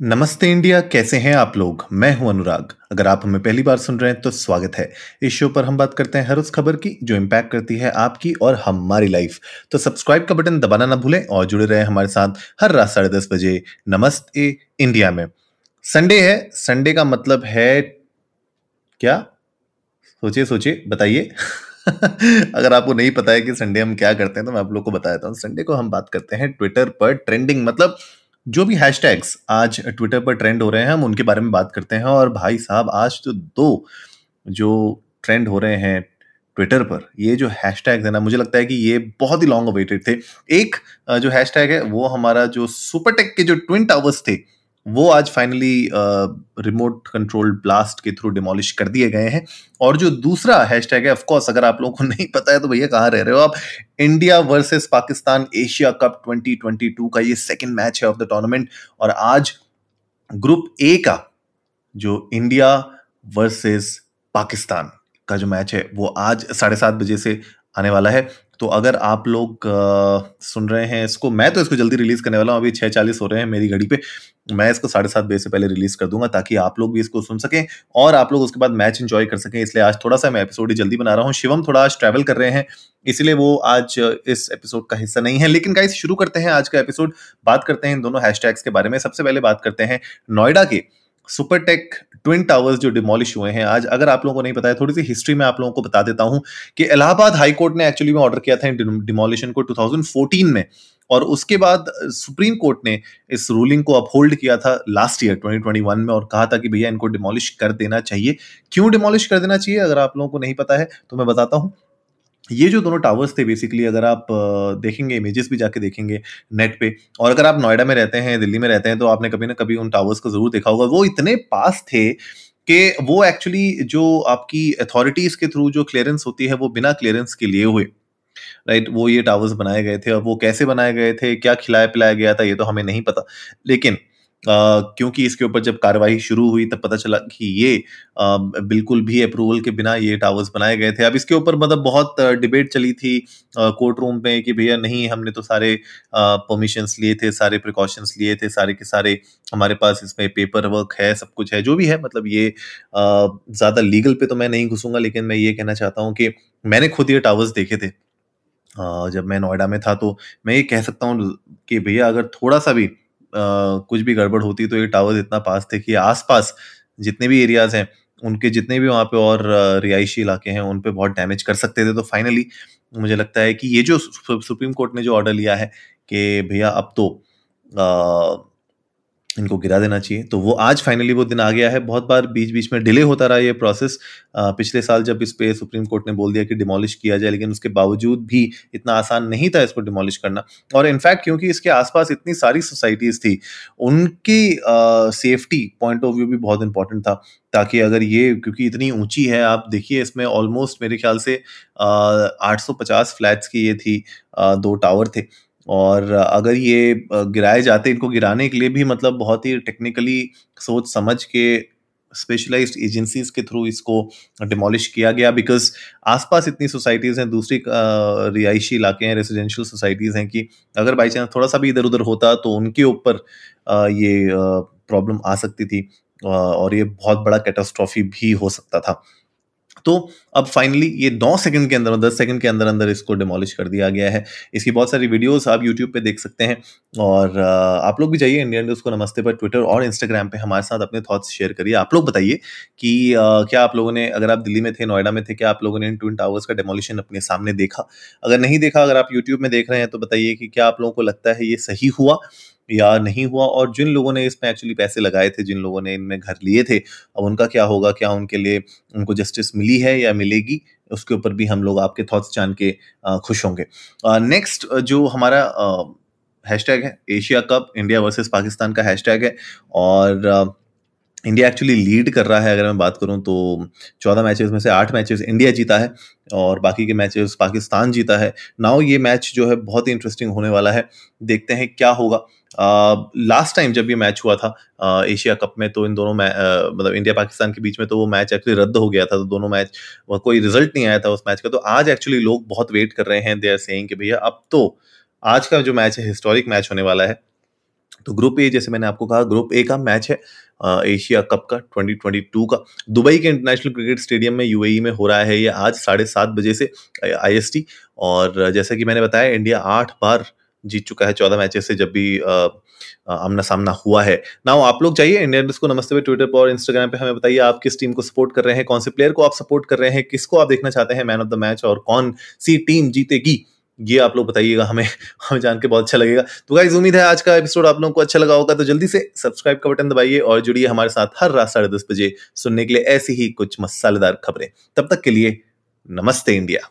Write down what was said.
नमस्ते इंडिया, कैसे हैं आप लोग? मैं हूँ अनुराग। अगर आप हमें पहली बार सुन रहे हैं तो स्वागत है। इस शो पर हम बात करते हैं हर उस खबर की, जो इम्पैक्ट करती है आपकी और हमारी लाइफ तो सब्सक्राइब का बटन दबाना ना भूलें और जुड़े रहें हमारे साथ हर रात साढ़े दस बजे नमस्ते इंडिया में। संडे है। संडे का मतलब है क्या? सोचिए सोचिए, बताइए। अगर आपको नहीं पता है कि संडे हम क्या करते हैं तो मैं आप लोग को बताता हूँ। संडे को हम बात करते हैं ट्विटर पर ट्रेंडिंग मतलब जो भी हैशटैग्स आज ट्विटर पर ट्रेंड हो रहे हैं, हम उनके बारे में बात करते हैं। और भाई साहब, आज तो दो जो ट्रेंड हो रहे हैं ट्विटर पर, ये जो हैशटैग है ना, मुझे लगता है कि ये बहुत ही लॉन्ग अवेटेड थे। एक जो हैशटैग है, वो हमारा जो सुपरटेक के जो ट्विन टावर्स थे वो आज फाइनली रिमोट कंट्रोल ब्लास्ट के थ्रू डिमोलिश कर दिए गए हैं। और जो दूसरा हैशटैग है ऑफ़ कोर्स अगर आप लोगों को नहीं पता है तो भैया कहाँ रह रहे हो आप? India versus Pakistan Asia cup 2022 का ये सेकंड मैच है ऑफ़ द टूर्नामेंट और आज ग्रुप ए का जो इंडिया वर्सेस पाकिस्तान का जो मैच है, वो आज साढ़े सात बजे से आने वाला है। तो अगर आप लोग सुन रहे हैं इसको, मैं तो इसको जल्दी रिलीज़ करने वाला हूँ। अभी छः चालीस हो रहे हैं मेरी घड़ी पे। मैं इसको साढ़े सात बजे से पहले रिलीज़ कर दूँगा ताकि आप लोग भी इसको सुन सकें और आप लोग उसके बाद मैच एंजॉय कर सकें। इसलिए आज थोड़ा सा मैं एपिसोड ही जल्दी बना रहा हूँ। शिवम थोड़ा आज ट्रैवल कर रहे हैं, इसलिए वो आज इस एपिसोड का हिस्सा नहीं है। लेकिन गाइस शुरू करते हैं आज का एपिसोड। बात करते हैं इन दोनों हैशटैग्स के बारे में। सबसे पहले बात करते हैं नोएडा के। सुपरटेक ट्विन टावर्स जो डिमोलिश हुए हैं, आज अगर आप लोगों को नहीं पता है, थोड़ी सी हिस्ट्री में आप लोगों को बता देता हूँ कि इलाहाबाद हाई कोर्ट ने एक्चुअली में ऑर्डर किया था डिमोलिशन को 2014 में और उसके बाद सुप्रीम कोर्ट ने इस रूलिंग को अपहोल्ड किया था लास्ट ईयर 2021 में और कहा था कि भैया इनको डिमोलिश कर देना चाहिए। क्यों डिमोलिश कर देना चाहिए, अगर आप लोगों को नहीं पता है तो मैं बताता हूँ। ये जो दोनों टावर्स थे बेसिकली अगर आप देखेंगे इमेजेस भी जाके देखेंगे नेट पे, और अगर आप नोएडा में रहते हैं, दिल्ली में रहते हैं तो आपने कभी ना कभी उन टावर्स को ज़रूर देखा होगा। वो इतने पास थे कि वो एक्चुअली जो आपकी अथॉरिटीज के थ्रू जो क्लियरेंस होती है, वो बिना क्लियरेंस के लिए हुए। राइट वो ये टावर्स बनाए गए थे और वो कैसे बनाए गए थे, क्या खिलाया पिलाया गया था, ये तो हमें नहीं पता। लेकिन क्योंकि इसके ऊपर जब कार्रवाई शुरू हुई, तब पता चला कि ये बिल्कुल भी अप्रूवल के बिना ये टावर्स बनाए गए थे। अब इसके ऊपर मतलब बहुत डिबेट चली थी कोर्ट रूम में कि भैया नहीं, हमने तो सारे परमिशंस लिए थे, सारे प्रिकॉशंस लिए थे, सारे के सारे हमारे पास इसमें पेपर वर्क है, सब कुछ है, जो भी है मतलब ये ज़्यादा लीगल पे तो मैं नहीं घुसूँगा, लेकिन मैं ये कहना चाहता हूँ कि मैंने खुद ये टावर्स देखे थे। जब मैं नोएडा में था तो मैं ये कह सकता हूँ कि भैया अगर थोड़ा सा भी कुछ भी गड़बड़ होती तो ये टावर इतना पास थे कि आसपास जितने भी एरियाज़ हैं, उनके जितने भी वहाँ पे और रिहायशी इलाके हैं, उन पर बहुत डैमेज कर सकते थे। तो फाइनली मुझे लगता है कि ये जो सुप्रीम कोर्ट ने जो ऑर्डर लिया है कि भैया अब तो इनको गिरा देना चाहिए। तो वो आज फाइनली वो दिन आ गया है। बहुत बार बीच बीच में डिले होता रहा ये प्रोसेस पिछले साल जब इस पे सुप्रीम कोर्ट ने बोल दिया कि डिमोलिश किया जाए लेकिन उसके बावजूद भी इतना आसान नहीं था इसको डिमोलिश करना। और इनफैक्ट क्योंकि इसके आसपास इतनी सारी सोसाइटीज थी उनकी सेफ्टी पॉइंट ऑफ़ व्यू भी बहुत इंपॉर्टेंट था। ताकि अगर ये क्योंकि इतनी ऊँची है आप देखिए इसमें ऑलमोस्ट मेरे ख्याल से आठ सौ पचास फ्लैट्स की ये थी आ, दो टावर थे। और अगर ये गिराए जाते इनको गिराने के लिए भी मतलब बहुत ही टेक्निकली सोच समझ के स्पेशलाइज्ड एजेंसीज के थ्रू इसको डिमोलिश किया गया बिकॉज़ आसपास इतनी सोसाइटीज़ हैं, दूसरी रिहायशी इलाके हैं रेजिडेंशियल सोसाइटीज़ हैं कि अगर बाई चांस थोड़ा सा भी इधर उधर होता तो उनके ऊपर ये प्रॉब्लम आ सकती थी और ये बहुत बड़ा कैटास्ट्रॉफी भी हो सकता था। तो अब फाइनली ये नौ सेकंड के अंदर दस सेकंड के अंदर अंदर इसको डिमोलिश कर दिया गया है। इसकी बहुत सारी वीडियोस आप यूट्यूब पे देख सकते हैं और आप लोग भी जाइए इंडियन न्यूज़ को नमस्ते पर ट्विटर और इंस्टाग्राम पे हमारे साथ अपने थॉट्स शेयर करिए। आप लोग बताइए कि क्या आप लोगों ने, अगर आप दिल्ली में थे, नोएडा में थे, क्या आप लोगों ने इन ट्विन टावर्स का डेमोलिशन अपने सामने देखा? अगर नहीं देखा, अगर आप यूट्यूब में देख रहे हैं तो बताइए कि क्या आप लोगों को लगता है ये सही हुआ? या नहीं हुआ और जिन लोगों ने इसमें एक्चुअली पैसे लगाए थे, जिन लोगों ने इनमें घर लिए थे, अब उनका क्या होगा? क्या उनके लिए उनको जस्टिस मिली है या मिलेगी? उसके ऊपर भी हम लोग आपके थॉट्स जान के खुश होंगे। नेक्स्ट जो हमारा हैशटैग है Asia cup India versus Pakistan का हैशटैग है और इंडिया एक्चुअली लीड कर रहा है, अगर मैं बात करूँ तो चौदह मैचेस में से आठ मैचेस इंडिया जीता है और बाकी के मैचेस पाकिस्तान जीता है। नाउ ये मैच जो है बहुत ही इंटरेस्टिंग होने वाला है। देखते हैं क्या होगा। लास्ट टाइम जब ये मैच हुआ था एशिया कप में तो इन दोनों मतलब इंडिया पाकिस्तान के बीच में तो वो मैच एक्चुअली रद्द हो गया था तो दोनों मैच कोई रिज़ल्ट नहीं आया था उस मैच का। तो आज एक्चुअली लोग बहुत वेट कर रहे हैं दे आर सेइंग कि भैया अब तो आज का जो मैच है हिस्टोरिक मैच होने वाला है। तो ग्रुप ए, जैसे मैंने आपको कहा, ग्रुप ए का मैच है एशिया कप का 2022 का। दुबई के इंटरनेशनल क्रिकेट स्टेडियम में यूएई में हो रहा है ये आज साढ़े सात बजे से आईएसटी। और जैसा कि मैंने बताया, इंडिया आठ बार जीत चुका है चौदह मैचेस से जब भी आमना सामना हुआ है। ना आप लोग चाहिए इंडियन को नमस्ते पे ट्विटर पर और इंस्टाग्राम पे हमें बताइए आप किस टीम को सपोर्ट कर रहे हैं, कौन से प्लेयर को आप सपोर्ट कर रहे हैं, किसको आप देखना चाहते हैं, मैन ऑफ़ द मैच और कौन सी टीम जीतेगी। ये आप लोग बताइएगा, हमें हमें जान के बहुत अच्छा लगेगा। तो गाइज़ उम्मीद है आज का एपिसोड आप लोगों को अच्छा लगा होगा तो जल्दी से सब्सक्राइब का बटन दबाइए और जुड़िए हमारे साथ हर रात साढ़े दस बजे सुनने के लिए ऐसी ही कुछ मसालेदार खबरें। तब तक के लिए नमस्ते इंडिया।